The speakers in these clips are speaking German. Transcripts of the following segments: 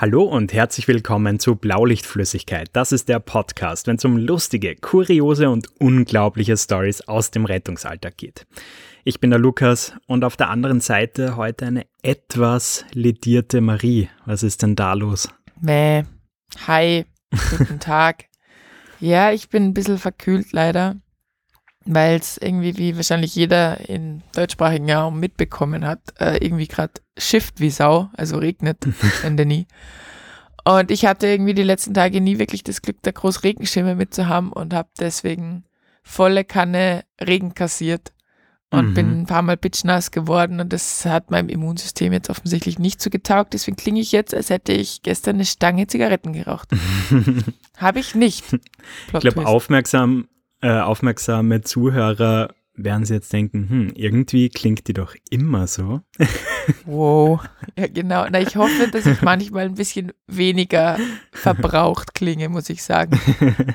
Hallo und herzlich willkommen zu Blaulichtflüssigkeit. Das ist der Podcast, wenn es um lustige, kuriose und unglaubliche Stories aus dem Rettungsalltag geht. Ich bin der Lukas und auf der anderen Seite heute eine etwas ledierte Marie. Was ist denn da los? Mäh. Hi. Guten Tag. Ja, ich bin ein bisschen verkühlt leider, weil es irgendwie, wie wahrscheinlich jeder in deutschsprachigen Raum mitbekommen hat, äh, irgendwie gerade schifft wie Sau, also regnet Ende nie. Und ich hatte irgendwie die letzten Tage nie wirklich das Glück, da groß Regenschirme mitzuhaben und habe deswegen volle Kanne Regen kassiert und mhm. bin ein paar Mal bitchnass geworden und das hat meinem Immunsystem jetzt offensichtlich nicht so getaugt. Deswegen klinge ich jetzt, als hätte ich gestern eine Stange Zigaretten geraucht. Habe ich nicht. Plot ich glaube, aufmerksam, äh, aufmerksame Zuhörer werden sie jetzt denken, hm, irgendwie klingt die doch immer so. wow, ja genau. Na, ich hoffe, dass ich manchmal ein bisschen weniger verbraucht klinge, muss ich sagen.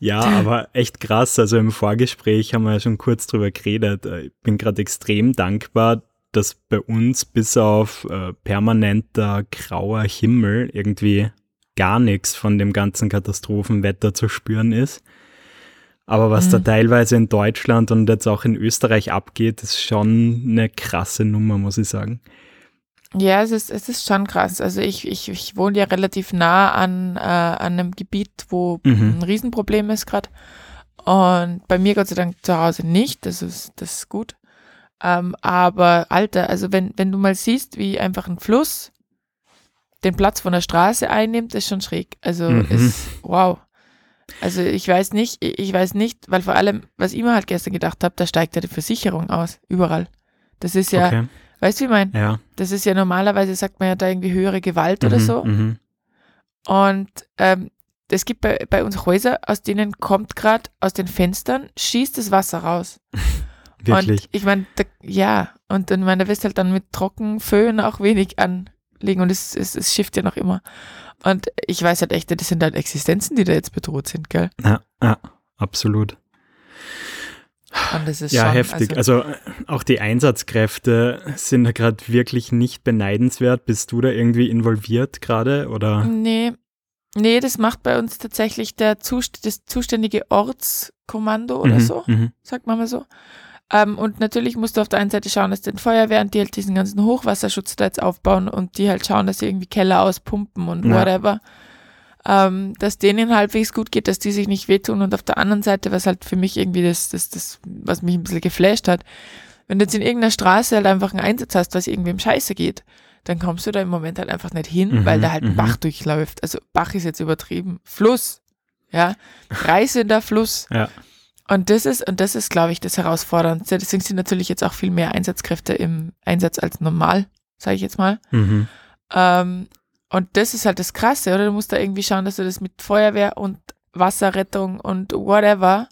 Ja, aber echt krass. Also im Vorgespräch haben wir ja schon kurz drüber geredet. Äh, ich bin gerade extrem dankbar, dass bei uns bis auf äh, permanenter grauer Himmel irgendwie gar nichts von dem ganzen Katastrophenwetter zu spüren ist. Aber was mhm. da teilweise in Deutschland und jetzt auch in Österreich abgeht, ist schon eine krasse Nummer, muss ich sagen. Ja, es ist, es ist schon krass. Also ich, ich, ich wohne ja relativ nah an, äh, an einem Gebiet, wo mhm. ein Riesenproblem ist gerade. Und bei mir Gott sei Dank zu Hause nicht. Das ist, das ist gut. Ähm, aber Alter, also wenn, wenn du mal siehst, wie einfach ein Fluss den Platz von der Straße einnimmt, ist schon schräg. Also mhm. ist wow. Also ich weiß nicht, ich weiß nicht, weil vor allem, was ich mir halt gestern gedacht habe, da steigt ja die Versicherung aus, überall. Das ist ja, okay. Weißt du, wie ich meine? Ja. Das ist ja normalerweise, sagt man ja da irgendwie höhere Gewalt mhm, oder so. Mhm. Und ähm, es gibt bei, bei uns Häuser, aus denen kommt gerade aus den Fenstern, schießt das Wasser raus. Wirklich? Und ich meine, ja, und dann meine, da wirst halt dann mit Trockenföhn auch wenig anlegen und es, es, es schifft ja noch immer. Und ich weiß halt echt, das sind halt Existenzen, die da jetzt bedroht sind, gell? Ja, ja, absolut ja, schon, heftig. Also, also, auch die Einsatzkräfte sind da gerade wirklich nicht beneidenswert. Bist du da irgendwie involviert gerade oder? Nee. Nee, das macht bei uns tatsächlich der Zust das zuständige Ortskommando oder mhm, so, mhm. sagt man mal so. Ähm, und natürlich musst du auf der einen Seite schauen, dass den Feuerwehren, die halt diesen ganzen Hochwasserschutz da jetzt aufbauen und die halt schauen, dass sie irgendwie Keller auspumpen und ja. whatever ähm, dass denen halbwegs gut geht, dass die sich nicht wehtun. Und auf der anderen Seite, was halt für mich irgendwie das, das, das, was mich ein bisschen geflasht hat, wenn du jetzt in irgendeiner Straße halt einfach einen Einsatz hast, was irgendwem scheiße geht, dann kommst du da im Moment halt einfach nicht hin, mhm, weil da halt ein mhm. Bach durchläuft. Also Bach ist jetzt übertrieben. Fluss, ja, reißender Fluss. Ja. Und das ist, und das ist, glaube ich, das Herausfordernde. Deswegen sind natürlich jetzt auch viel mehr Einsatzkräfte im Einsatz als normal, sage ich jetzt mal. Mhm. Ähm, und das ist halt das Krasse, oder? Du musst da irgendwie schauen, dass du das mit Feuerwehr und Wasserrettung und whatever,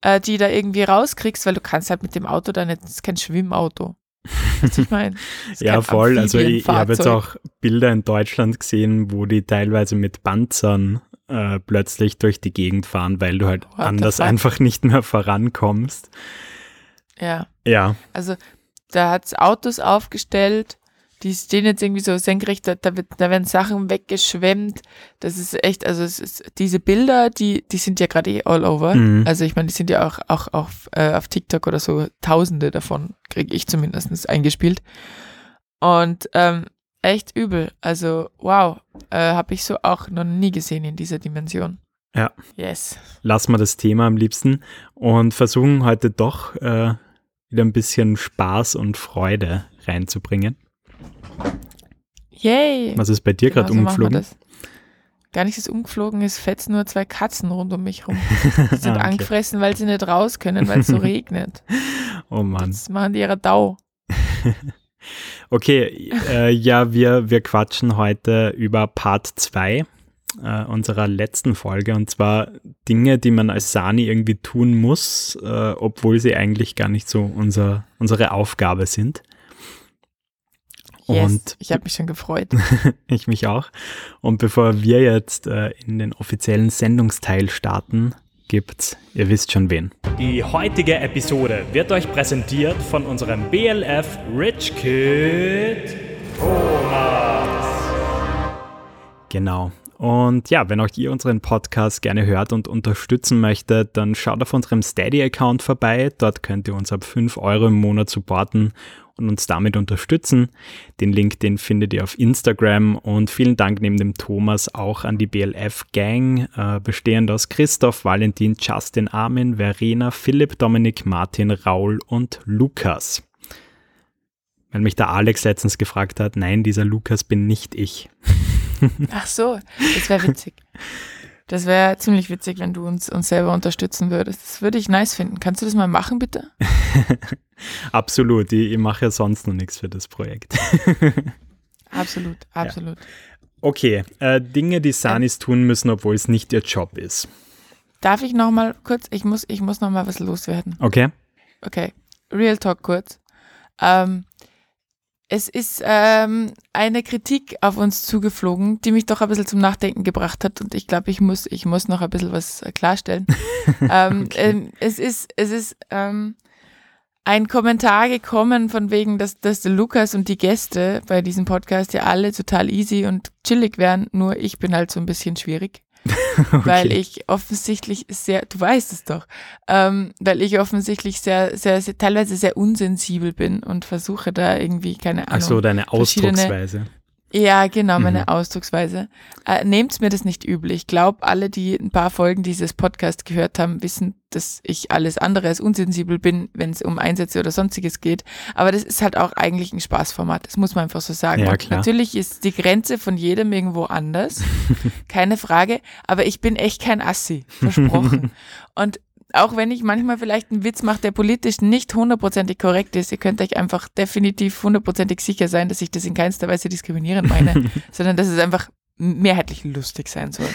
äh, die da irgendwie rauskriegst, weil du kannst halt mit dem Auto da nicht, das ist kein Schwimmauto. Was ich meine? ja, voll. Also ich, ich habe jetzt auch Bilder in Deutschland gesehen, wo die teilweise mit Panzern äh, plötzlich durch die Gegend fahren, weil du halt What anders einfach nicht mehr vorankommst. Ja. Ja. Also da hat es Autos aufgestellt, die stehen jetzt irgendwie so senkrecht, da, da, wird, da werden Sachen weggeschwemmt. Das ist echt, also es ist, diese Bilder, die, die sind ja gerade eh all over. Mhm. Also ich meine, die sind ja auch, auch, auch äh, auf TikTok oder so, tausende davon kriege ich zumindest eingespielt. Und ähm, echt übel. Also wow, äh, habe ich so auch noch nie gesehen in dieser Dimension. Ja. Yes. Lassen wir das Thema am liebsten und versuchen heute doch äh, wieder ein bisschen Spaß und Freude reinzubringen. Yay! Was ist bei dir gerade genau so umgeflogen? Gar nichts ist umgeflogen, es fetzen nur zwei Katzen rund um mich rum. Die sind ah, okay. angefressen, weil sie nicht raus können, weil es so regnet. Oh Mann. Jetzt machen die ihre Dau. okay, äh, ja, wir, wir quatschen heute über Part 2 äh, unserer letzten Folge und zwar Dinge, die man als Sani irgendwie tun muss, äh, obwohl sie eigentlich gar nicht so unser, unsere Aufgabe sind. Yes, und ich habe mich schon gefreut. ich mich auch. Und bevor wir jetzt äh, in den offiziellen Sendungsteil starten, gibt's, ihr wisst schon wen. Die heutige Episode wird euch präsentiert von unserem BLF Rich Kid Thomas. Genau. Und ja, wenn auch ihr unseren Podcast gerne hört und unterstützen möchtet, dann schaut auf unserem Steady-Account vorbei. Dort könnt ihr uns ab 5 Euro im Monat supporten und uns damit unterstützen. Den Link, den findet ihr auf Instagram und vielen Dank neben dem Thomas auch an die BLF Gang, äh, bestehend aus Christoph, Valentin, Justin, Armin, Verena, Philipp, Dominik, Martin, Raul und Lukas. Weil mich der Alex letztens gefragt hat, nein, dieser Lukas bin nicht ich. Ach so, das wäre witzig. Das wäre ziemlich witzig, wenn du uns, uns selber unterstützen würdest. Das würde ich nice finden. Kannst du das mal machen, bitte? absolut. Ich, ich mache ja sonst noch nichts für das Projekt. absolut, absolut. Ja. Okay, äh, Dinge, die Sanis ja. tun müssen, obwohl es nicht ihr Job ist. Darf ich noch mal kurz? Ich muss, ich muss noch mal was loswerden. Okay. Okay. Real Talk kurz. Ähm, es ist ähm, eine Kritik auf uns zugeflogen, die mich doch ein bisschen zum Nachdenken gebracht hat und ich glaube, ich muss, ich muss noch ein bisschen was äh, klarstellen. ähm, okay. ähm, es ist, es ist ähm, ein Kommentar gekommen von wegen, dass, dass der Lukas und die Gäste bei diesem Podcast ja alle total easy und chillig wären, nur ich bin halt so ein bisschen schwierig. okay. weil ich offensichtlich sehr, du weißt es doch, ähm, weil ich offensichtlich sehr, sehr, sehr, teilweise sehr unsensibel bin und versuche da irgendwie, keine Ahnung. Ach so, deine Ausdrucksweise. Ja, genau, meine mhm. Ausdrucksweise. Äh, Nehmt mir das nicht übel. Ich glaube, alle, die ein paar Folgen dieses Podcasts gehört haben, wissen, dass ich alles andere als unsensibel bin, wenn es um Einsätze oder sonstiges geht. Aber das ist halt auch eigentlich ein Spaßformat. Das muss man einfach so sagen. Ja, natürlich ist die Grenze von jedem irgendwo anders. Keine Frage. Aber ich bin echt kein Assi. Versprochen. Und auch wenn ich manchmal vielleicht einen Witz mache, der politisch nicht hundertprozentig korrekt ist, ihr könnt euch einfach definitiv hundertprozentig sicher sein, dass ich das in keinster Weise diskriminierend meine, sondern dass es einfach mehrheitlich lustig sein soll.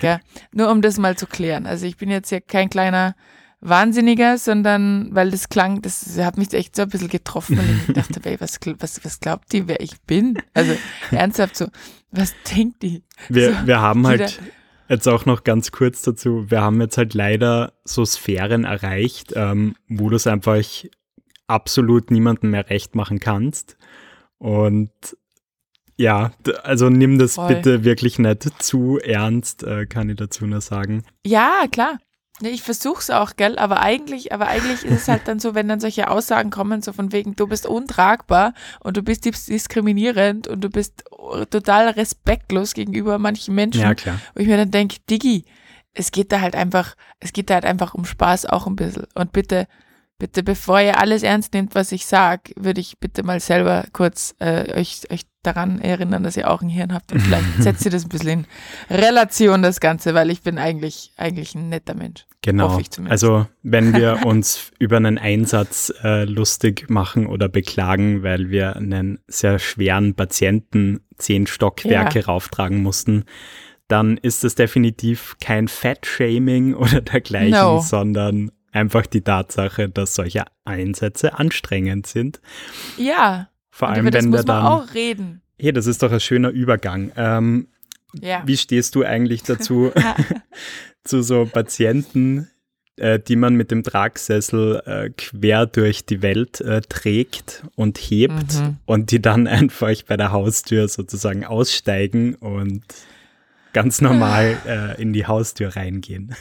Gell? Nur um das mal zu klären. Also ich bin jetzt ja kein kleiner Wahnsinniger, sondern weil das klang, das hat mich echt so ein bisschen getroffen und ich dachte, ey, was, was, was glaubt die, wer ich bin? Also ernsthaft so, was denkt die? Wir, so, wir haben halt Jetzt auch noch ganz kurz dazu. Wir haben jetzt halt leider so Sphären erreicht, ähm, wo du es einfach absolut niemandem mehr recht machen kannst. Und ja, also nimm das Voll. bitte wirklich nicht zu ernst, äh, kann ich dazu nur sagen. Ja, klar. Ich versuch's auch, gell, aber eigentlich, aber eigentlich ist es halt dann so, wenn dann solche Aussagen kommen, so von wegen, du bist untragbar und du bist diskriminierend und du bist total respektlos gegenüber manchen Menschen. Ja, klar. Wo ich mir dann denke, Diggi, es geht da halt einfach, es geht da halt einfach um Spaß auch ein bisschen. Und bitte bitte, bevor ihr alles ernst nehmt, was ich sage, würde ich bitte mal selber kurz äh, euch, euch daran erinnern, dass ihr auch ein Hirn habt. Und vielleicht setzt ihr das ein bisschen in Relation, das Ganze, weil ich bin eigentlich, eigentlich ein netter Mensch. Genau. Also wenn wir uns über einen Einsatz äh, lustig machen oder beklagen, weil wir einen sehr schweren Patienten zehn Stockwerke ja. rauftragen mussten, dann ist das definitiv kein Fat-Shaming oder dergleichen, no. sondern einfach die Tatsache, dass solche Einsätze anstrengend sind. Ja. Vor allem, wenn wir dann. auch reden. Hey, das ist doch ein schöner Übergang. Ähm, ja. Wie stehst du eigentlich dazu, zu so Patienten, äh, die man mit dem Tragsessel äh, quer durch die Welt äh, trägt und hebt mhm. und die dann einfach bei der Haustür sozusagen aussteigen und ganz normal äh, in die Haustür reingehen?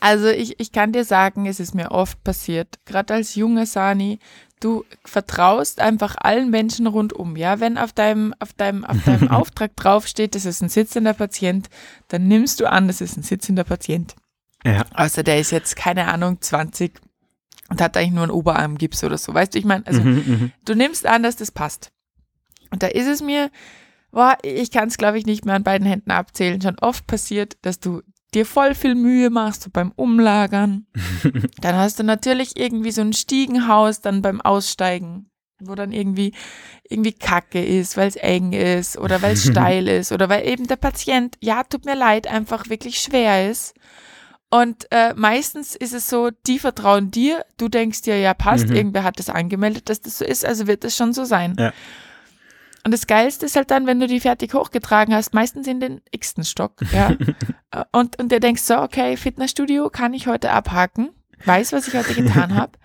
Also ich, ich kann dir sagen, es ist mir oft passiert, gerade als junge Sani, du vertraust einfach allen Menschen rundum. Ja, wenn auf deinem, auf deinem, auf deinem Auftrag draufsteht, das ist ein sitzender Patient, dann nimmst du an, das ist ein sitzender Patient. Ja. Außer der ist jetzt, keine Ahnung, 20 und hat eigentlich nur einen Oberarmgips oder so. Weißt du, ich meine, also mhm, mhm, du nimmst an, dass das passt. Und da ist es mir, boah, ich kann es, glaube ich, nicht mehr an beiden Händen abzählen, schon oft passiert, dass du dir voll viel Mühe machst so beim Umlagern. dann hast du natürlich irgendwie so ein Stiegenhaus dann beim Aussteigen, wo dann irgendwie irgendwie Kacke ist, weil es eng ist oder weil es steil ist oder weil eben der Patient, ja, tut mir leid, einfach wirklich schwer ist. Und äh, meistens ist es so, die vertrauen dir, du denkst dir, ja, passt, mhm. irgendwer hat das angemeldet, dass das so ist, also wird das schon so sein. Ja. Und das Geilste ist halt dann, wenn du die fertig hochgetragen hast, meistens in den x-ten Stock. Ja. und, und der denkst so, okay, Fitnessstudio kann ich heute abhaken, weiß, was ich heute getan habe.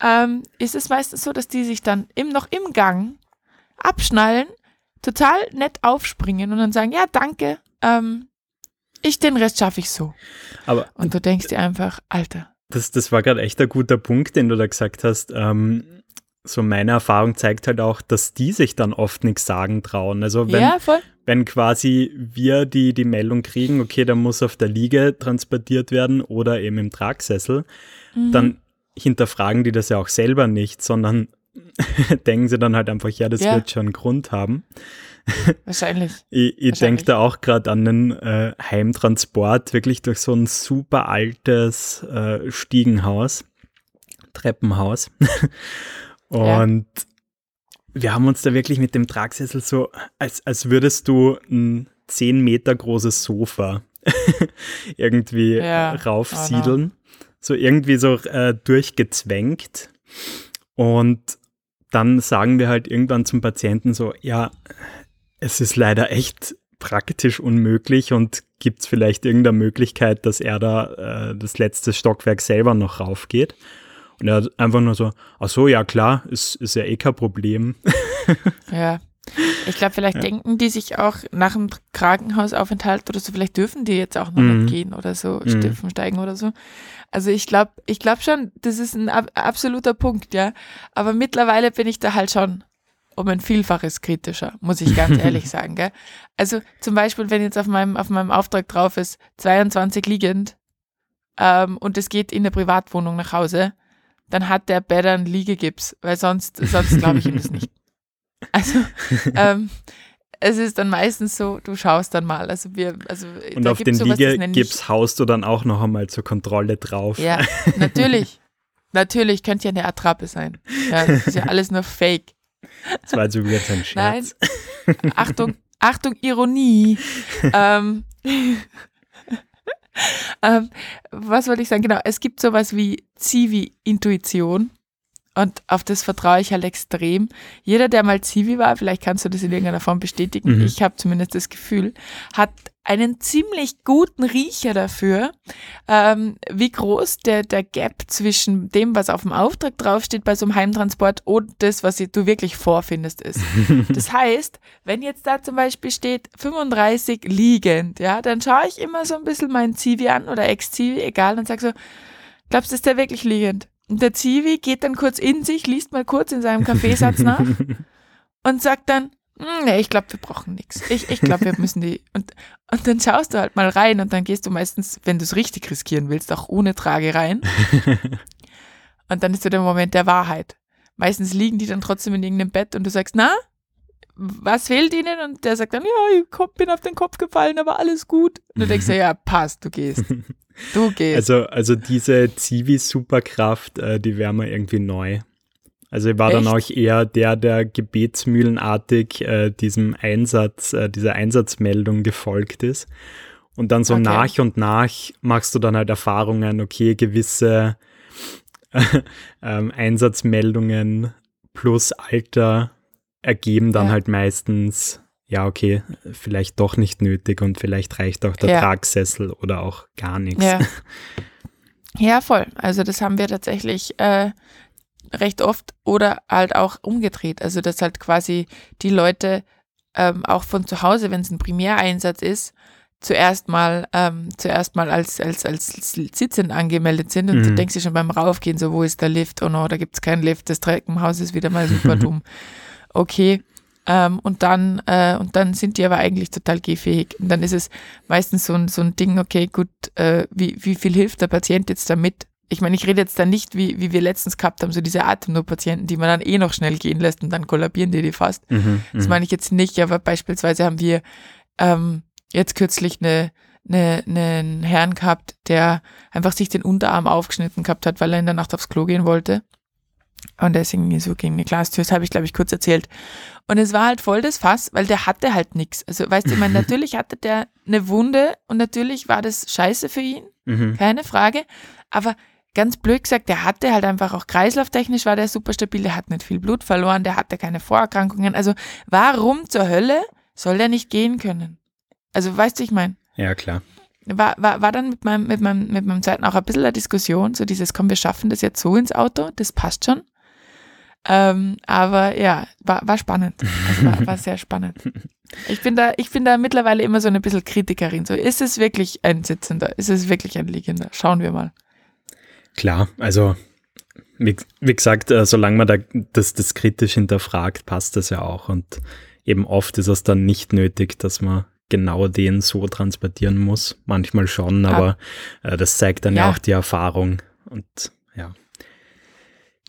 Ähm, ist es meistens so, dass die sich dann im, noch im Gang abschnallen, total nett aufspringen und dann sagen, ja, danke, ähm, ich, den Rest schaffe ich so. Aber und du denkst dir einfach, Alter. Das, das war gerade echt ein guter Punkt, den du da gesagt hast. Ähm, so meine Erfahrung zeigt halt auch, dass die sich dann oft nichts sagen trauen. Also wenn, ja, wenn quasi wir die, die Meldung kriegen, okay, da muss auf der Liege transportiert werden oder eben im Tragsessel, mhm. dann hinterfragen die das ja auch selber nicht, sondern denken sie dann halt einfach, ja, das ja. wird schon einen Grund haben. Wahrscheinlich. ich ich denke da auch gerade an den äh, Heimtransport, wirklich durch so ein super altes äh, Stiegenhaus, Treppenhaus. Und ja. wir haben uns da wirklich mit dem Tragsessel so, als, als würdest du ein 10 Meter großes Sofa irgendwie ja. raufsiedeln. Oh. So irgendwie so äh, durchgezwängt. Und dann sagen wir halt irgendwann zum Patienten so, ja, es ist leider echt praktisch unmöglich und gibt es vielleicht irgendeine Möglichkeit, dass er da äh, das letzte Stockwerk selber noch raufgeht? Und er hat einfach nur so, ach so, ja klar, ist, ist ja eh kein Problem. ja. Ich glaube, vielleicht ja. denken die sich auch nach dem Krankenhausaufenthalt oder so, vielleicht dürfen die jetzt auch noch mhm. gehen oder so, mhm. Steigen oder so. Also ich glaube, ich glaube schon, das ist ein ab absoluter Punkt, ja. Aber mittlerweile bin ich da halt schon um ein Vielfaches kritischer, muss ich ganz ehrlich sagen. Gell? Also zum Beispiel, wenn jetzt auf meinem, auf meinem Auftrag drauf ist, 22 liegend ähm, und es geht in der Privatwohnung nach Hause, dann hat der Bett einen Liegegips, weil sonst, sonst glaube ich ihm das nicht. Also, ähm, es ist dann meistens so, du schaust dann mal. Also wir, also Und auf den Liegegips haust du dann auch noch einmal zur Kontrolle drauf. Ja, natürlich. natürlich, könnte ja eine Attrappe sein. Ja, das ist ja alles nur Fake. Das war jetzt übrigens ein Scherz. Nein. Achtung, Achtung, Ironie. ähm, ähm, was wollte ich sagen? Genau, es gibt sowas wie Zivi-Intuition. Und auf das vertraue ich halt extrem. Jeder, der mal Zivi war, vielleicht kannst du das in irgendeiner Form bestätigen, mhm. ich habe zumindest das Gefühl, hat einen ziemlich guten Riecher dafür, ähm, wie groß der, der Gap zwischen dem, was auf dem Auftrag draufsteht bei so einem Heimtransport und das, was du wirklich vorfindest, ist. das heißt, wenn jetzt da zum Beispiel steht 35 liegend, ja, dann schaue ich immer so ein bisschen meinen Zivi an oder Ex-Zivi, egal, und sage so, glaubst du, ist der wirklich liegend? Und der Zivi geht dann kurz in sich, liest mal kurz in seinem Kaffeesatz nach und sagt dann, hm, nee, ich glaube, wir brauchen nichts. Ich, ich glaube, wir müssen die. Und, und dann schaust du halt mal rein und dann gehst du meistens, wenn du es richtig riskieren willst, auch ohne Trage rein. und dann ist so der Moment der Wahrheit. Meistens liegen die dann trotzdem in irgendeinem Bett und du sagst, na, was fehlt ihnen? Und der sagt dann, ja, ich bin auf den Kopf gefallen, aber alles gut. Und du denkst dir, ja, passt, du gehst. Du gehst. Also, also diese Zivi-Superkraft, äh, die wäre mir irgendwie neu. Also ich war Echt? dann auch eher der, der gebetsmühlenartig äh, diesem Einsatz, äh, dieser Einsatzmeldung gefolgt ist. Und dann so okay. nach und nach machst du dann halt Erfahrungen, okay, gewisse ähm, Einsatzmeldungen plus Alter ergeben dann ja. halt meistens ja, okay, vielleicht doch nicht nötig und vielleicht reicht auch der ja. Tragsessel oder auch gar nichts. Ja. ja, voll. Also das haben wir tatsächlich äh, recht oft oder halt auch umgedreht. Also dass halt quasi die Leute ähm, auch von zu Hause, wenn es ein Primäreinsatz ist, zuerst mal, ähm, zuerst mal als, als, als sitzend angemeldet sind und mhm. du denkst dir schon beim Raufgehen so, wo ist der Lift? Oh no, da gibt es keinen Lift, das Treppenhaus ist wieder mal super dumm. Okay, ähm, und dann äh, und dann sind die aber eigentlich total gehfähig. Und dann ist es meistens so ein, so ein Ding, okay, gut, äh, wie, wie viel hilft der Patient jetzt damit? Ich meine, ich rede jetzt da nicht, wie, wie wir letztens gehabt haben, so diese Atemnotpatienten, die man dann eh noch schnell gehen lässt und dann kollabieren die die fast. Mhm, das mhm. meine ich jetzt nicht, aber beispielsweise haben wir ähm, jetzt kürzlich eine, eine, einen Herrn gehabt, der einfach sich den Unterarm aufgeschnitten gehabt hat, weil er in der Nacht aufs Klo gehen wollte. Und deswegen so gegen eine Glastür, das habe ich, glaube ich, kurz erzählt. Und es war halt voll das Fass, weil der hatte halt nichts. Also, weißt du, ich meine, natürlich hatte der eine Wunde und natürlich war das scheiße für ihn, mhm. keine Frage. Aber ganz blöd gesagt, der hatte halt einfach auch kreislauftechnisch war der super stabil, der hat nicht viel Blut verloren, der hatte keine Vorerkrankungen. Also, warum zur Hölle soll der nicht gehen können? Also, weißt du, ich meine. Ja, klar. War, war, war dann mit meinem, mit, meinem, mit meinem zweiten auch ein bisschen eine Diskussion, so dieses, komm, wir schaffen das jetzt so ins Auto, das passt schon. Ähm, aber ja, war, war spannend. Also war, war sehr spannend. Ich bin da, ich bin da mittlerweile immer so ein bisschen Kritikerin. So, ist es wirklich ein Sitzender? Ist es wirklich ein Liegender? Schauen wir mal. Klar, also wie, wie gesagt, äh, solange man da das, das kritisch hinterfragt, passt das ja auch. Und eben oft ist es dann nicht nötig, dass man genau den so transportieren muss. Manchmal schon, aber äh, das zeigt dann ja. ja auch die Erfahrung. Und ja.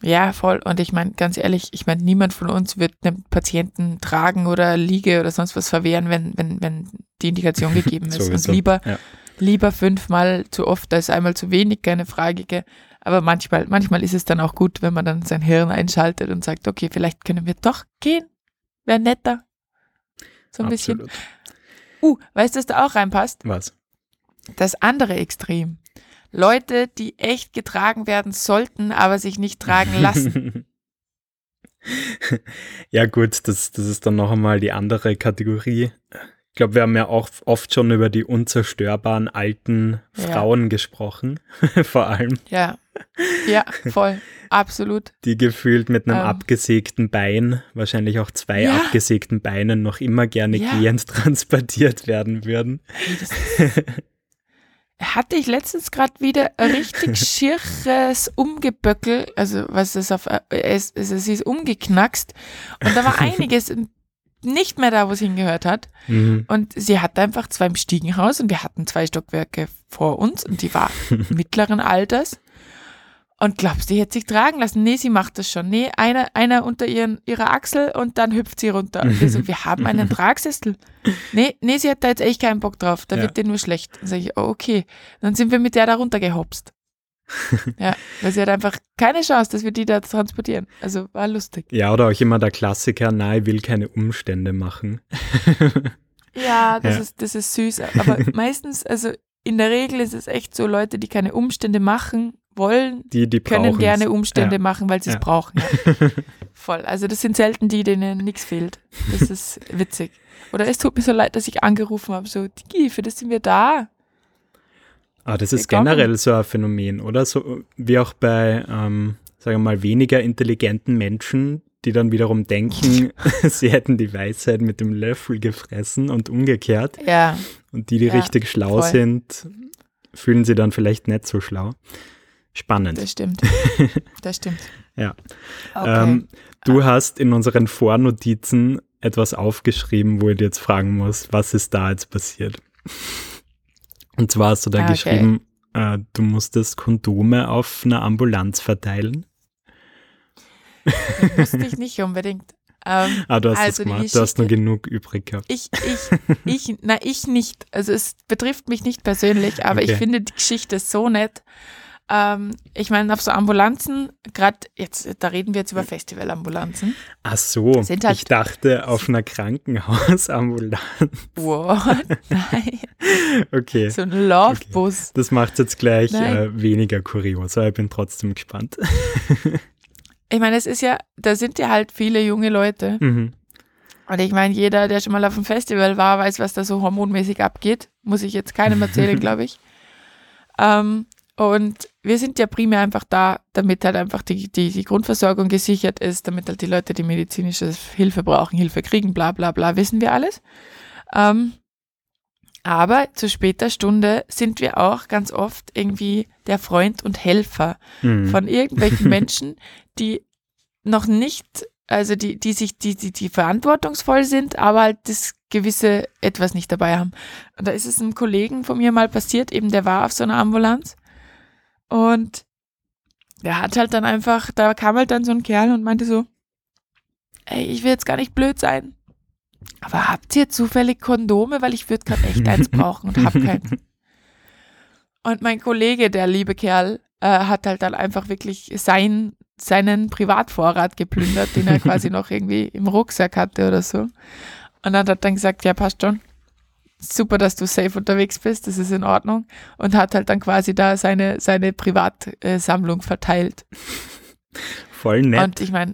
Ja, voll. Und ich meine, ganz ehrlich, ich meine, niemand von uns wird einem Patienten tragen oder Liege oder sonst was verwehren, wenn, wenn, wenn die Indikation gegeben ist. und lieber, ja. lieber fünfmal zu oft als einmal zu wenig, keine Frage. Aber manchmal, manchmal ist es dann auch gut, wenn man dann sein Hirn einschaltet und sagt, okay, vielleicht können wir doch gehen. Wäre netter. So ein Absolut. bisschen. Uh, weißt du, was da auch reinpasst? Was? Das andere Extrem. Leute, die echt getragen werden sollten, aber sich nicht tragen lassen. ja, gut, das, das ist dann noch einmal die andere Kategorie. Ich glaube, wir haben ja auch oft schon über die unzerstörbaren alten Frauen ja. gesprochen, vor allem. Ja, ja, voll, absolut. Die gefühlt mit einem ähm. abgesägten Bein, wahrscheinlich auch zwei ja. abgesägten Beinen, noch immer gerne ja. gehend transportiert werden würden. Hey, hatte ich letztens gerade wieder ein richtig schieres Umgeböckel, also was ist auf, es, es, es ist umgeknackst und da war einiges nicht mehr da, wo es hingehört hat. Mhm. Und sie hatte einfach zwei im Stiegenhaus und wir hatten zwei Stockwerke vor uns und die war mittleren Alters. Und glaubst du, die hätte sich tragen lassen? Nee, sie macht das schon. Nee, einer, einer unter ihren, ihrer Achsel und dann hüpft sie runter. Und wir so, wir haben einen Tragsessel. Nee, nee, sie hat da jetzt echt keinen Bock drauf. Da ja. wird dir nur schlecht. Dann sage ich, oh, okay. Dann sind wir mit der da runtergehopst. ja, weil sie hat einfach keine Chance, dass wir die da transportieren. Also war lustig. Ja, oder auch immer der Klassiker, nein, will keine Umstände machen. ja, das, ja. Ist, das ist süß. Aber meistens, also in der Regel ist es echt so, Leute, die keine Umstände machen wollen, die, die können gerne Umstände ja. machen, weil sie es ja. brauchen. Ja. Voll. Also das sind selten die, denen nichts fehlt. Das ist witzig. Oder es tut mir so leid, dass ich angerufen habe, so, Digi, für das sind wir da. Ah, das ist generell so ein Phänomen, oder? So wie auch bei, ähm, sagen wir mal, weniger intelligenten Menschen, die dann wiederum denken, sie hätten die Weisheit mit dem Löffel gefressen und umgekehrt. Ja. Und die, die ja, richtig schlau voll. sind, fühlen sie dann vielleicht nicht so schlau. Spannend. Das stimmt. Das stimmt. ja. Okay. Ähm, du hast in unseren Vornotizen etwas aufgeschrieben, wo ich dir jetzt fragen muss, was ist da jetzt passiert? Und zwar hast du da ah, okay. geschrieben, äh, du musstest Kondome auf einer Ambulanz verteilen. Musste ich nicht unbedingt. Ähm, ah, du hast also das gemacht, du hast nur genug übrig gehabt. Ich, ich, ich, na, ich nicht. Also es betrifft mich nicht persönlich, aber okay. ich finde die Geschichte so nett. Ähm, ich meine, auf so Ambulanzen, gerade jetzt, da reden wir jetzt über Festivalambulanzen. Ach so, halt, ich dachte auf einer Krankenhausambulanz. What? Nein. okay. So ein Lovebus. Okay. Das macht es jetzt gleich äh, weniger kurios, aber ich bin trotzdem gespannt. ich meine, es ist ja, da sind ja halt viele junge Leute. Mhm. Und ich meine, jeder, der schon mal auf einem Festival war, weiß, was da so hormonmäßig abgeht. Muss ich jetzt keinem erzählen, glaube ich. Ähm, und wir sind ja primär einfach da, damit halt einfach die, die, die Grundversorgung gesichert ist, damit halt die Leute, die medizinische Hilfe brauchen, Hilfe kriegen, bla bla bla, wissen wir alles. Ähm, aber zu später Stunde sind wir auch ganz oft irgendwie der Freund und Helfer mhm. von irgendwelchen Menschen, die noch nicht, also die, die sich, die, die, die verantwortungsvoll sind, aber halt das gewisse etwas nicht dabei haben. Und da ist es einem Kollegen von mir mal passiert, eben der war auf so einer Ambulanz und er hat halt dann einfach, da kam halt dann so ein Kerl und meinte so, ey, ich will jetzt gar nicht blöd sein, aber habt ihr zufällig Kondome, weil ich würde gerade echt eins brauchen und hab keins. Und mein Kollege, der liebe Kerl, äh, hat halt dann einfach wirklich sein, seinen Privatvorrat geplündert, den er quasi noch irgendwie im Rucksack hatte oder so. Und dann hat er dann gesagt, ja, passt schon super, dass du safe unterwegs bist, das ist in Ordnung. Und hat halt dann quasi da seine, seine Privatsammlung verteilt. Voll nett. Und ich meine,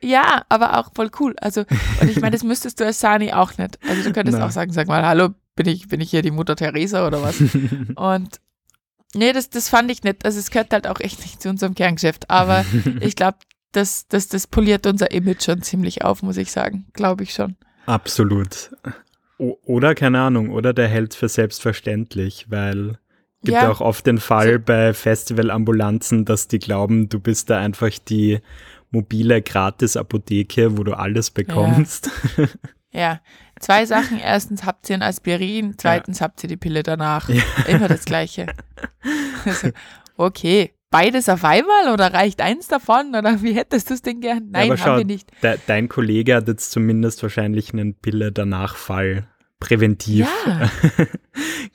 ja, aber auch voll cool. Also, und ich meine, das müsstest du als Sani auch nicht. Also du könntest auch sagen, sag mal, hallo, bin ich, bin ich hier die Mutter Teresa oder was? und nee, das, das fand ich nicht. Also es gehört halt auch echt nicht zu unserem Kerngeschäft. Aber ich glaube, das, das, das poliert unser Image schon ziemlich auf, muss ich sagen. Glaube ich schon. Absolut. Oder, keine Ahnung, oder der hält für selbstverständlich, weil gibt ja auch oft den Fall so. bei Festivalambulanzen, dass die glauben, du bist da einfach die mobile Gratis-Apotheke, wo du alles bekommst. Ja. ja. zwei Sachen. Erstens habt ihr ein Aspirin, zweitens ja. habt ihr die Pille danach. Immer das Gleiche. Also, okay, beides auf einmal oder reicht eins davon oder wie hättest du es denn gern? Nein, ja, haben wir nicht. De dein Kollege hat jetzt zumindest wahrscheinlich einen Pille danach Fall präventiv ja.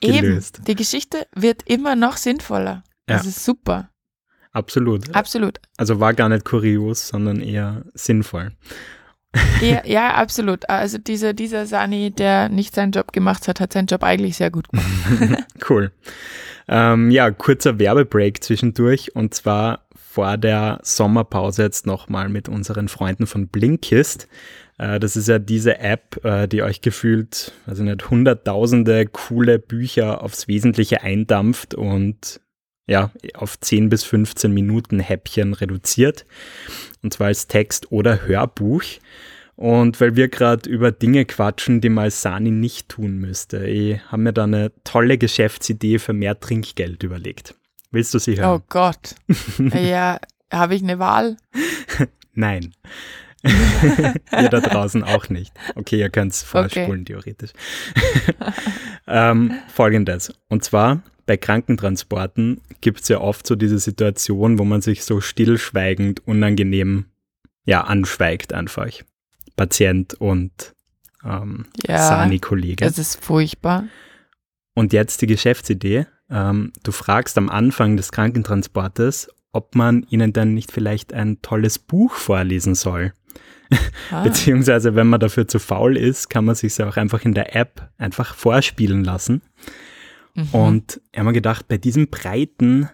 gelöst. Eben. Die Geschichte wird immer noch sinnvoller. Ja. Das ist super. Absolut. Absolut. Also war gar nicht kurios, sondern eher sinnvoll. Ja, ja, absolut. Also diese, dieser Sani, der nicht seinen Job gemacht hat, hat seinen Job eigentlich sehr gut gemacht. cool. Ähm, ja, kurzer Werbebreak zwischendurch und zwar vor der Sommerpause jetzt nochmal mit unseren Freunden von Blinkist. Äh, das ist ja diese App, äh, die euch gefühlt, also nicht hunderttausende coole Bücher aufs Wesentliche eindampft und ja, auf 10 bis 15 Minuten Häppchen reduziert. Und zwar als Text oder Hörbuch. Und weil wir gerade über Dinge quatschen, die mal Sani nicht tun müsste, ich habe mir da eine tolle Geschäftsidee für mehr Trinkgeld überlegt. Willst du sie hören? Oh Gott. ja, habe ich eine Wahl? Nein. ihr da draußen auch nicht. Okay, ihr könnt es vorspulen, okay. theoretisch. ähm, Folgendes. Und zwar bei Krankentransporten gibt es ja oft so diese Situation, wo man sich so stillschweigend unangenehm ja, anschweigt einfach. Patient und ähm, ja, Sani-Kollege. Das ist furchtbar. Und jetzt die Geschäftsidee. Ähm, du fragst am Anfang des Krankentransportes, ob man ihnen dann nicht vielleicht ein tolles Buch vorlesen soll. Ah. Beziehungsweise, wenn man dafür zu faul ist, kann man sich auch einfach in der App einfach vorspielen lassen. Mhm. Und ich habe mir gedacht, bei diesem breiten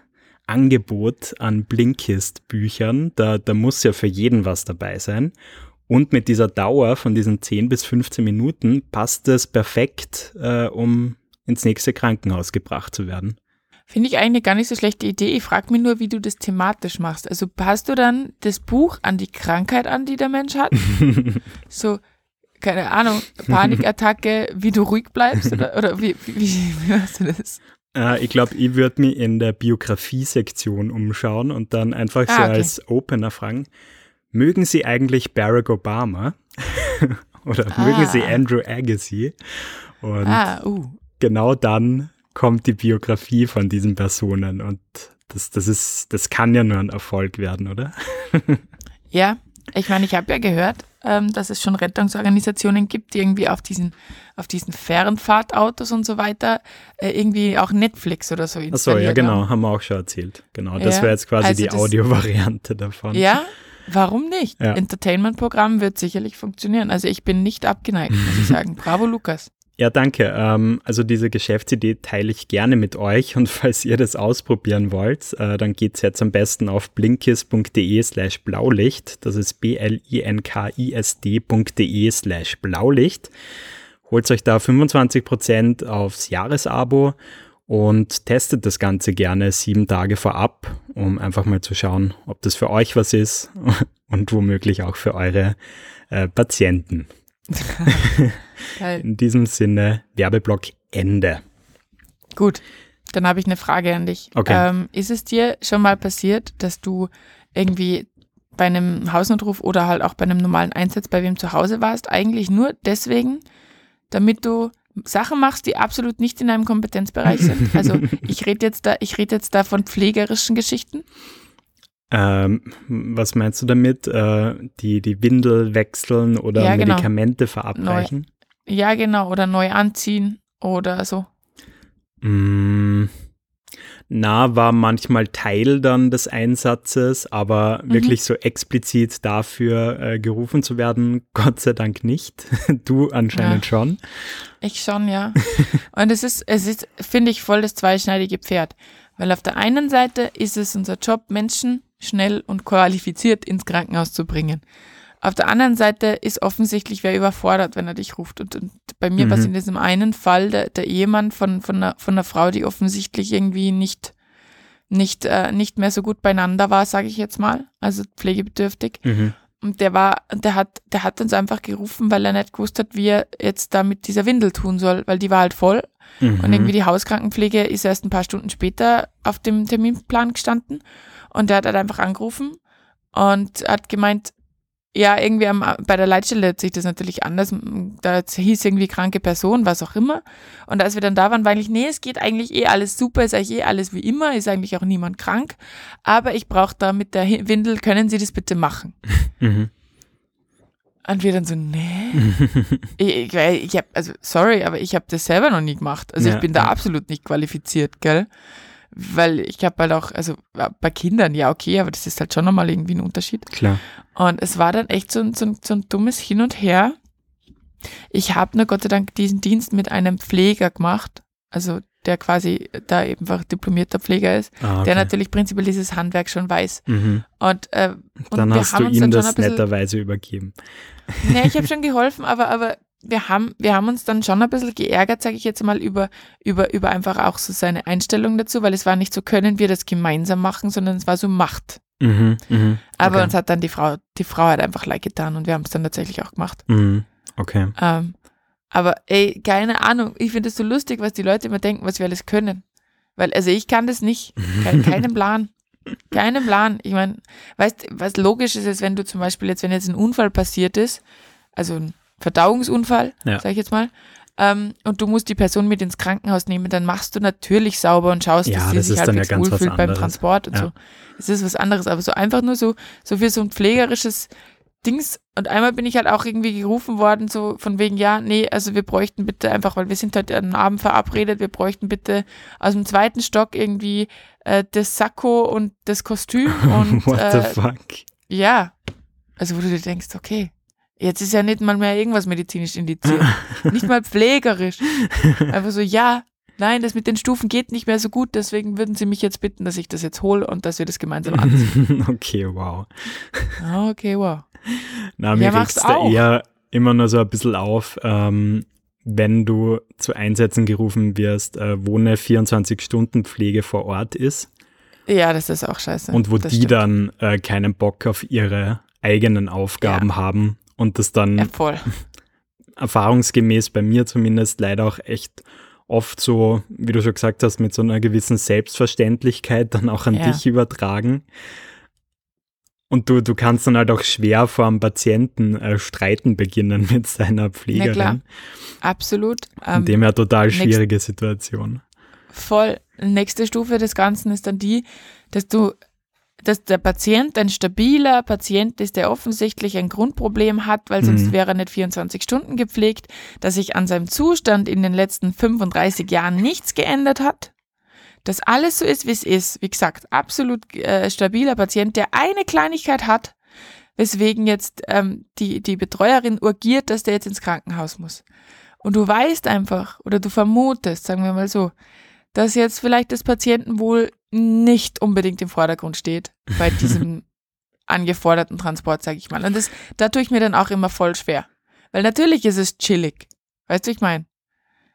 Angebot an Blinkist-Büchern, da, da muss ja für jeden was dabei sein. Und mit dieser Dauer von diesen 10 bis 15 Minuten passt es perfekt, äh, um ins nächste Krankenhaus gebracht zu werden. Finde ich eigentlich gar nicht so schlechte Idee. Ich frage mich nur, wie du das thematisch machst. Also passt du dann das Buch an die Krankheit an, die der Mensch hat? so, keine Ahnung, Panikattacke, wie du ruhig bleibst? Oder, oder wie, wie, wie machst du das? Äh, ich glaube, ich würde mich in der Biografie-Sektion umschauen und dann einfach ah, so okay. als Opener fragen, mögen Sie eigentlich Barack Obama? oder ah. mögen Sie Andrew Agassi? Und ah, uh. genau dann kommt die Biografie von diesen Personen und das, das ist, das kann ja nur ein Erfolg werden, oder? ja, ich meine, ich habe ja gehört, ähm, dass es schon Rettungsorganisationen gibt, die irgendwie auf diesen, auf diesen Fernfahrtautos und so weiter äh, irgendwie auch Netflix oder so installieren. Achso, ja genau, haben wir auch schon erzählt. Genau, das ja, wäre jetzt quasi also die Audiovariante davon. Ja, warum nicht? Ja. Entertainment-Programm wird sicherlich funktionieren. Also ich bin nicht abgeneigt, muss ich sagen. Bravo, Lukas. Ja, danke. Ähm, also diese Geschäftsidee teile ich gerne mit euch und falls ihr das ausprobieren wollt, äh, dann geht es jetzt am besten auf blinkist.de slash blaulicht. Das ist b-l-i-n-k-i-s-d.de slash blaulicht. Holt euch da 25% aufs Jahresabo und testet das Ganze gerne sieben Tage vorab, um einfach mal zu schauen, ob das für euch was ist und womöglich auch für eure äh, Patienten. In diesem Sinne, Werbeblock Ende. Gut, dann habe ich eine Frage an dich. Okay. Ähm, ist es dir schon mal passiert, dass du irgendwie bei einem Hausnotruf oder halt auch bei einem normalen Einsatz bei wem zu Hause warst, eigentlich nur deswegen, damit du Sachen machst, die absolut nicht in deinem Kompetenzbereich sind. Also ich rede jetzt da, ich rede jetzt da von pflegerischen Geschichten. Ähm, was meinst du damit? Äh, die, die Windel wechseln oder ja, genau. Medikamente verabreichen? Neu, ja, genau. Oder neu anziehen oder so. Mm, na, war manchmal Teil dann des Einsatzes, aber mhm. wirklich so explizit dafür äh, gerufen zu werden, Gott sei Dank nicht. du anscheinend ja. schon. Ich schon, ja. Und es ist, es ist, finde ich, voll das zweischneidige Pferd. Weil auf der einen Seite ist es unser Job, Menschen schnell und qualifiziert ins Krankenhaus zu bringen. Auf der anderen Seite ist offensichtlich wer überfordert, wenn er dich ruft. Und, und bei mir mhm. war es in diesem einen Fall der, der Ehemann von, von, einer, von einer Frau, die offensichtlich irgendwie nicht, nicht, äh, nicht mehr so gut beieinander war, sage ich jetzt mal, also pflegebedürftig. Mhm. Und der war, der hat, der hat uns einfach gerufen, weil er nicht gewusst hat, wie er jetzt da mit dieser Windel tun soll, weil die war halt voll. Mhm. Und irgendwie die Hauskrankenpflege ist erst ein paar Stunden später auf dem Terminplan gestanden. Und der hat halt einfach angerufen und hat gemeint, ja, irgendwie am, bei der Leitstelle hört sich das natürlich anders. Da hieß irgendwie kranke Person, was auch immer. Und als wir dann da waren, war eigentlich, nee, es geht eigentlich eh alles super, ist eigentlich eh alles wie immer, ist eigentlich auch niemand krank. Aber ich brauche da mit der Windel, können Sie das bitte machen? Mhm. Und wir dann so, nee. ich, ich, ich hab, also sorry, aber ich habe das selber noch nie gemacht. Also ja, ich bin da absolut nicht qualifiziert, gell? Weil ich habe halt auch, also bei Kindern, ja, okay, aber das ist halt schon nochmal irgendwie ein Unterschied. Klar. Und es war dann echt so, so, so ein dummes Hin und Her. Ich habe nur Gott sei Dank diesen Dienst mit einem Pfleger gemacht, also der quasi da einfach diplomierter Pfleger ist, ah, okay. der natürlich prinzipiell dieses Handwerk schon weiß. Mhm. Und, äh, und dann hast du ihm das netterweise übergeben. Nee, ich habe schon geholfen, aber, aber wir haben, wir haben uns dann schon ein bisschen geärgert, sage ich jetzt mal, über, über, über einfach auch so seine Einstellung dazu, weil es war nicht so, können wir das gemeinsam machen, sondern es war so Macht. Mhm, mh, Aber okay. uns hat dann die Frau, die Frau hat einfach leid getan und wir haben es dann tatsächlich auch gemacht. Mhm, okay. Ähm, aber ey, keine Ahnung, ich finde es so lustig, was die Leute immer denken, was wir alles können. Weil, also ich kann das nicht. Kein, keinen Plan. Keinen Plan. Ich meine, weißt was logisch ist, ist, wenn du zum Beispiel jetzt, wenn jetzt ein Unfall passiert ist, also ein Verdauungsunfall, ja. sag ich jetzt mal, ähm, und du musst die Person mit ins Krankenhaus nehmen, dann machst du natürlich sauber und schaust, ja, dass sie das sich halbwegs ja wohlfühlt beim Transport und ja. so. Es ist was anderes, aber so einfach nur so, so für so ein pflegerisches Dings. Und einmal bin ich halt auch irgendwie gerufen worden, so von wegen, ja, nee, also wir bräuchten bitte einfach, weil wir sind halt am Abend verabredet, wir bräuchten bitte aus dem zweiten Stock irgendwie äh, das Sakko und das Kostüm und What äh, the fuck? Ja. Also wo du dir denkst, okay, Jetzt ist ja nicht mal mehr irgendwas medizinisch indiziert. nicht mal pflegerisch. Einfach so, ja, nein, das mit den Stufen geht nicht mehr so gut, deswegen würden Sie mich jetzt bitten, dass ich das jetzt hole und dass wir das gemeinsam anziehen. okay, wow. Okay, wow. Na, mir ja, regst da eher immer nur so ein bisschen auf, ähm, wenn du zu Einsätzen gerufen wirst, äh, wo eine 24-Stunden-Pflege vor Ort ist. Ja, das ist auch scheiße. Und wo das die stimmt. dann äh, keinen Bock auf ihre eigenen Aufgaben ja. haben und das dann ja, erfahrungsgemäß bei mir zumindest leider auch echt oft so, wie du schon gesagt hast, mit so einer gewissen Selbstverständlichkeit dann auch an ja. dich übertragen. Und du, du kannst dann halt auch schwer vor einem Patienten äh, streiten beginnen mit seiner Pflegerin. Ja, klar. Absolut. Ähm, dem ja total schwierige Situation. Voll. Nächste Stufe des Ganzen ist dann die, dass du dass der Patient ein stabiler Patient ist, der offensichtlich ein Grundproblem hat, weil sonst mhm. wäre er nicht 24 Stunden gepflegt, dass sich an seinem Zustand in den letzten 35 Jahren nichts geändert hat, dass alles so ist, wie es ist. Wie gesagt, absolut äh, stabiler Patient, der eine Kleinigkeit hat, weswegen jetzt ähm, die, die Betreuerin urgiert, dass der jetzt ins Krankenhaus muss. Und du weißt einfach oder du vermutest, sagen wir mal so, dass jetzt vielleicht das Patientenwohl nicht unbedingt im Vordergrund steht bei diesem angeforderten Transport, sage ich mal. Und das, da tue ich mir dann auch immer voll schwer. Weil natürlich ist es chillig. Weißt du, ich meine?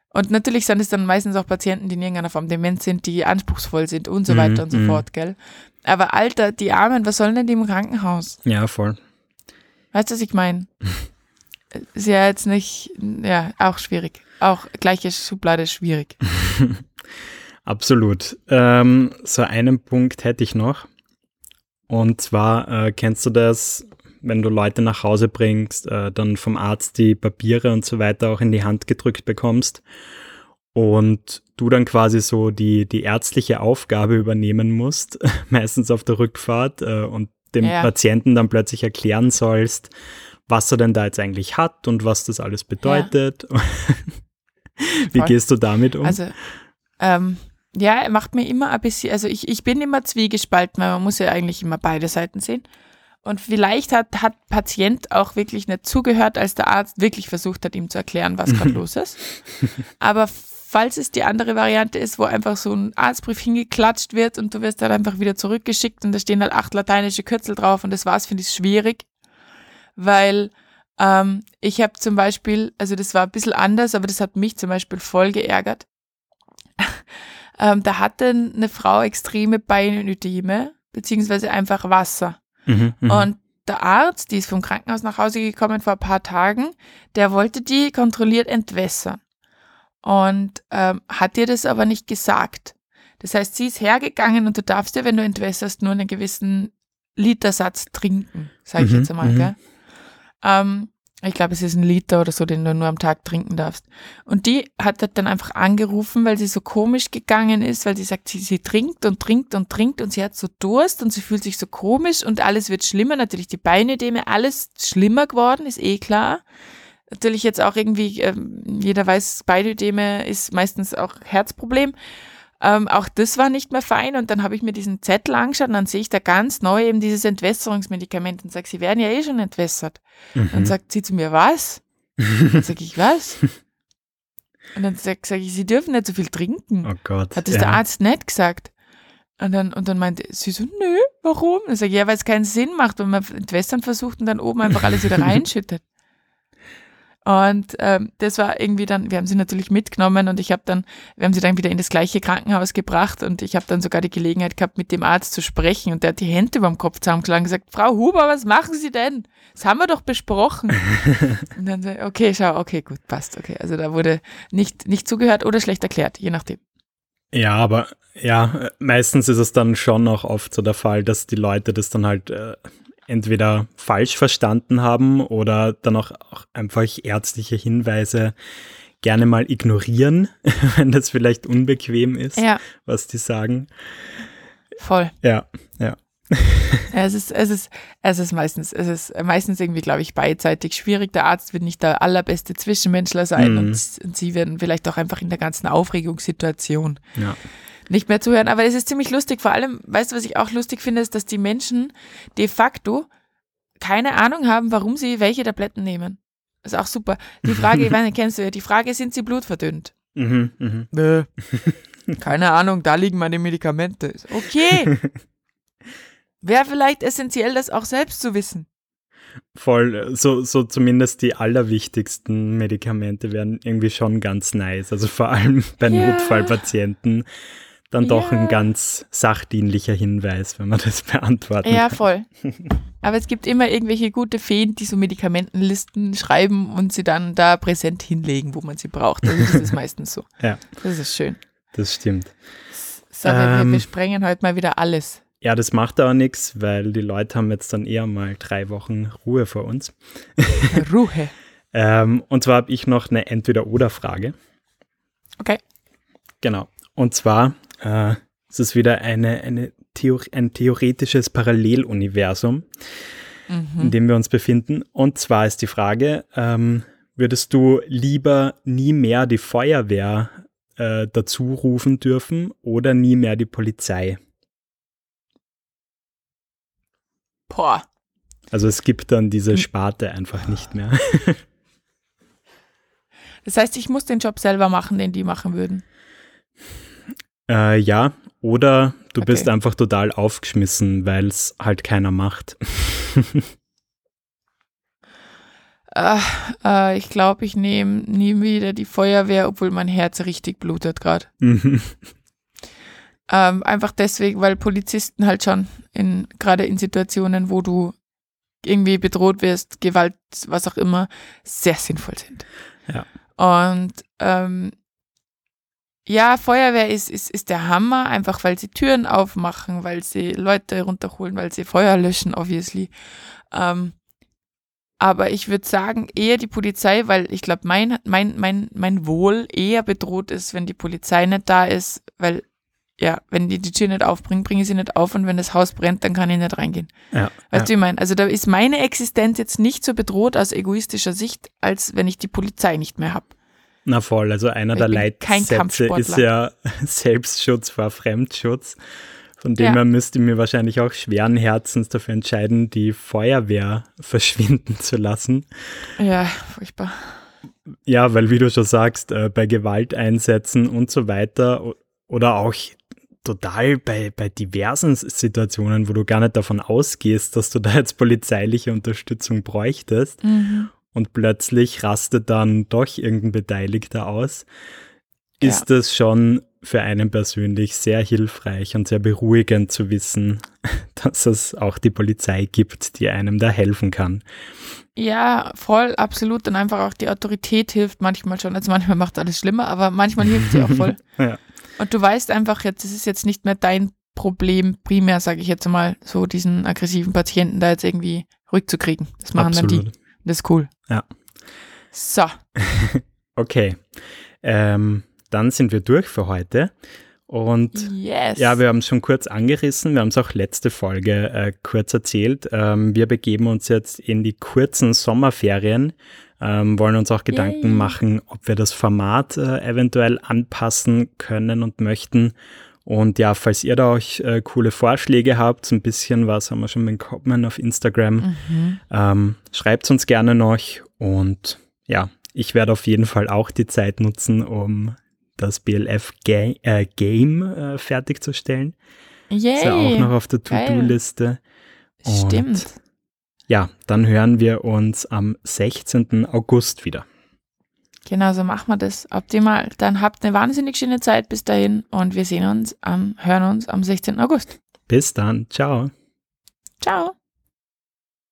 Und natürlich sind es dann meistens auch Patienten, die in irgendeiner Form dement sind, die anspruchsvoll sind und so mhm, weiter und so mhm. fort, gell? Aber Alter, die Armen, was sollen denn die im Krankenhaus? Ja, voll. Weißt du, was ich meine? ist ja jetzt nicht, ja, auch schwierig. Auch gleiche Schublade schwierig. Absolut. Ähm, so einen Punkt hätte ich noch. Und zwar äh, kennst du das, wenn du Leute nach Hause bringst, äh, dann vom Arzt die Papiere und so weiter auch in die Hand gedrückt bekommst und du dann quasi so die, die ärztliche Aufgabe übernehmen musst, meistens auf der Rückfahrt äh, und dem ja. Patienten dann plötzlich erklären sollst, was er denn da jetzt eigentlich hat und was das alles bedeutet. Ja. Wie Voll. gehst du damit um? Also, ähm, ja, er macht mir immer ein bisschen, also ich, ich bin immer zwiegespalten, weil man muss ja eigentlich immer beide Seiten sehen. Und vielleicht hat, hat Patient auch wirklich nicht zugehört, als der Arzt wirklich versucht hat, ihm zu erklären, was gerade los ist. Aber falls es die andere Variante ist, wo einfach so ein Arztbrief hingeklatscht wird und du wirst dann einfach wieder zurückgeschickt und da stehen halt acht lateinische Kürzel drauf und das war's, finde ich schwierig. Weil ähm, ich habe zum Beispiel, also das war ein bisschen anders, aber das hat mich zum Beispiel voll geärgert. Ähm, da hatte eine Frau extreme Beinödeme, beziehungsweise einfach Wasser. Mhm, mh. Und der Arzt, die ist vom Krankenhaus nach Hause gekommen vor ein paar Tagen, der wollte die kontrolliert entwässern. Und ähm, hat ihr das aber nicht gesagt. Das heißt, sie ist hergegangen und du darfst ja, wenn du entwässerst, nur einen gewissen Litersatz trinken, sage ich mhm, jetzt einmal, gell? Ähm, ich glaube, es ist ein Liter oder so, den du nur am Tag trinken darfst. Und die hat dann einfach angerufen, weil sie so komisch gegangen ist, weil sie sagt, sie, sie trinkt und trinkt und trinkt und sie hat so Durst und sie fühlt sich so komisch und alles wird schlimmer. Natürlich die Beinödeme, alles schlimmer geworden, ist eh klar. Natürlich jetzt auch irgendwie, ähm, jeder weiß, Beinödeme ist meistens auch Herzproblem. Ähm, auch das war nicht mehr fein und dann habe ich mir diesen Zettel angeschaut und dann sehe ich da ganz neu eben dieses Entwässerungsmedikament und sage, sie werden ja eh schon entwässert. Mhm. Dann sagt sie zu mir, was? Dann sage ich, was? Und dann sage sag ich, sie dürfen nicht so viel trinken. Oh Gott. Hat das ja. der Arzt nicht gesagt. Und dann, und dann meinte sie so, nö, warum? Dann sage ich, ja, weil es keinen Sinn macht, wenn man entwässern versucht und dann oben einfach alles wieder reinschüttet. Und ähm, das war irgendwie dann, wir haben sie natürlich mitgenommen und ich habe dann, wir haben sie dann wieder in das gleiche Krankenhaus gebracht und ich habe dann sogar die Gelegenheit gehabt, mit dem Arzt zu sprechen und der hat die Hände dem Kopf zusammengeschlagen und gesagt, Frau Huber, was machen Sie denn? Das haben wir doch besprochen. und dann so, okay, schau, okay, gut, passt, okay. Also da wurde nicht, nicht zugehört oder schlecht erklärt, je nachdem. Ja, aber ja, meistens ist es dann schon auch oft so der Fall, dass die Leute das dann halt äh, entweder falsch verstanden haben oder dann auch, auch einfach ärztliche Hinweise gerne mal ignorieren, wenn das vielleicht unbequem ist, ja. was die sagen. Voll. Ja, ja. es ist, es ist, es ist meistens, es ist meistens irgendwie, glaube ich, beidseitig schwierig. Der Arzt wird nicht der allerbeste Zwischenmenschler sein mm. und, und, sie werden vielleicht auch einfach in der ganzen Aufregungssituation ja nicht mehr zuhören. Aber es ist ziemlich lustig. Vor allem, weißt du, was ich auch lustig finde, ist, dass die Menschen de facto keine Ahnung haben, warum sie welche Tabletten nehmen. Das ist auch super. Die Frage, ich meine, kennst du ja, die Frage, sind sie blutverdünnt? Mhm, mh. Nö. Keine Ahnung, da liegen meine Medikamente. Okay. Wäre vielleicht essentiell, das auch selbst zu wissen. Voll, so, so zumindest die allerwichtigsten Medikamente wären irgendwie schon ganz nice. Also vor allem bei ja. Notfallpatienten dann ja. doch ein ganz sachdienlicher Hinweis, wenn man das beantworten Ja, kann. voll. Aber es gibt immer irgendwelche gute Feen, die so Medikamentenlisten schreiben und sie dann da präsent hinlegen, wo man sie braucht. Also das ist meistens so. Ja. Das ist schön. Das stimmt. So, ähm, wir, wir sprengen heute mal wieder alles. Ja, das macht aber nichts, weil die Leute haben jetzt dann eher mal drei Wochen Ruhe vor uns. Ruhe. ähm, und zwar habe ich noch eine Entweder-Oder-Frage. Okay. Genau. Und zwar äh, es ist wieder eine, eine Theor ein theoretisches Paralleluniversum, mhm. in dem wir uns befinden. Und zwar ist die Frage, ähm, würdest du lieber nie mehr die Feuerwehr äh, dazu rufen dürfen oder nie mehr die Polizei? Boah. Also es gibt dann diese hm. Sparte einfach nicht mehr. das heißt, ich muss den Job selber machen, den die machen würden. Äh, ja, oder du okay. bist einfach total aufgeschmissen, weil es halt keiner macht. äh, äh, ich glaube, ich nehme nie wieder die Feuerwehr, obwohl mein Herz richtig blutet gerade. Ähm, einfach deswegen, weil Polizisten halt schon in gerade in Situationen, wo du irgendwie bedroht wirst, Gewalt, was auch immer, sehr sinnvoll sind. Ja. Und ähm, ja, Feuerwehr ist, ist, ist der Hammer, einfach weil sie Türen aufmachen, weil sie Leute runterholen, weil sie Feuer löschen, obviously. Ähm, aber ich würde sagen, eher die Polizei, weil ich glaube, mein, mein, mein, mein Wohl eher bedroht ist, wenn die Polizei nicht da ist, weil ja, wenn die die Tür nicht aufbringen, bringe ich sie nicht auf und wenn das Haus brennt, dann kann ich nicht reingehen. Ja, weißt ja. du, ich meine? Also da ist meine Existenz jetzt nicht so bedroht aus egoistischer Sicht, als wenn ich die Polizei nicht mehr habe. Na voll, also einer der Leitsätze ist ja Selbstschutz vor Fremdschutz. Von dem ja. her müsste ich mir wahrscheinlich auch schweren Herzens dafür entscheiden, die Feuerwehr verschwinden zu lassen. Ja, furchtbar. Ja, weil wie du schon sagst, äh, bei Gewalteinsätzen und so weiter oder auch total bei, bei diversen Situationen, wo du gar nicht davon ausgehst, dass du da jetzt polizeiliche Unterstützung bräuchtest. Mhm und plötzlich rastet dann doch irgendein Beteiligter aus, ist ja. das schon für einen persönlich sehr hilfreich und sehr beruhigend zu wissen, dass es auch die Polizei gibt, die einem da helfen kann. Ja, voll, absolut. Und einfach auch die Autorität hilft manchmal schon. Also manchmal macht alles schlimmer, aber manchmal hilft sie auch voll. ja. Und du weißt einfach jetzt, es ist jetzt nicht mehr dein Problem primär, sage ich jetzt mal, so diesen aggressiven Patienten da jetzt irgendwie ruhig zu kriegen. Das machen Absolut. dann die. Das ist cool. Ja. So. okay. Ähm, dann sind wir durch für heute. Und yes. ja, wir haben es schon kurz angerissen, wir haben es auch letzte Folge äh, kurz erzählt. Ähm, wir begeben uns jetzt in die kurzen Sommerferien, ähm, wollen uns auch Gedanken Yay. machen, ob wir das Format äh, eventuell anpassen können und möchten. Und ja, falls ihr da euch äh, coole Vorschläge habt, so ein bisschen was haben wir schon bekommen auf Instagram, mhm. ähm, schreibt uns gerne noch. Und ja, ich werde auf jeden Fall auch die Zeit nutzen, um das BLF Ga äh, Game äh, fertigzustellen. Yay. Ist ja auch noch auf der To-Do-Liste. Stimmt. Ja, dann hören wir uns am 16. August wieder. Genau, so machen wir das. Optimal. Dann habt eine wahnsinnig schöne Zeit bis dahin und wir sehen uns am, hören uns am 16. August. Bis dann. Ciao. Ciao.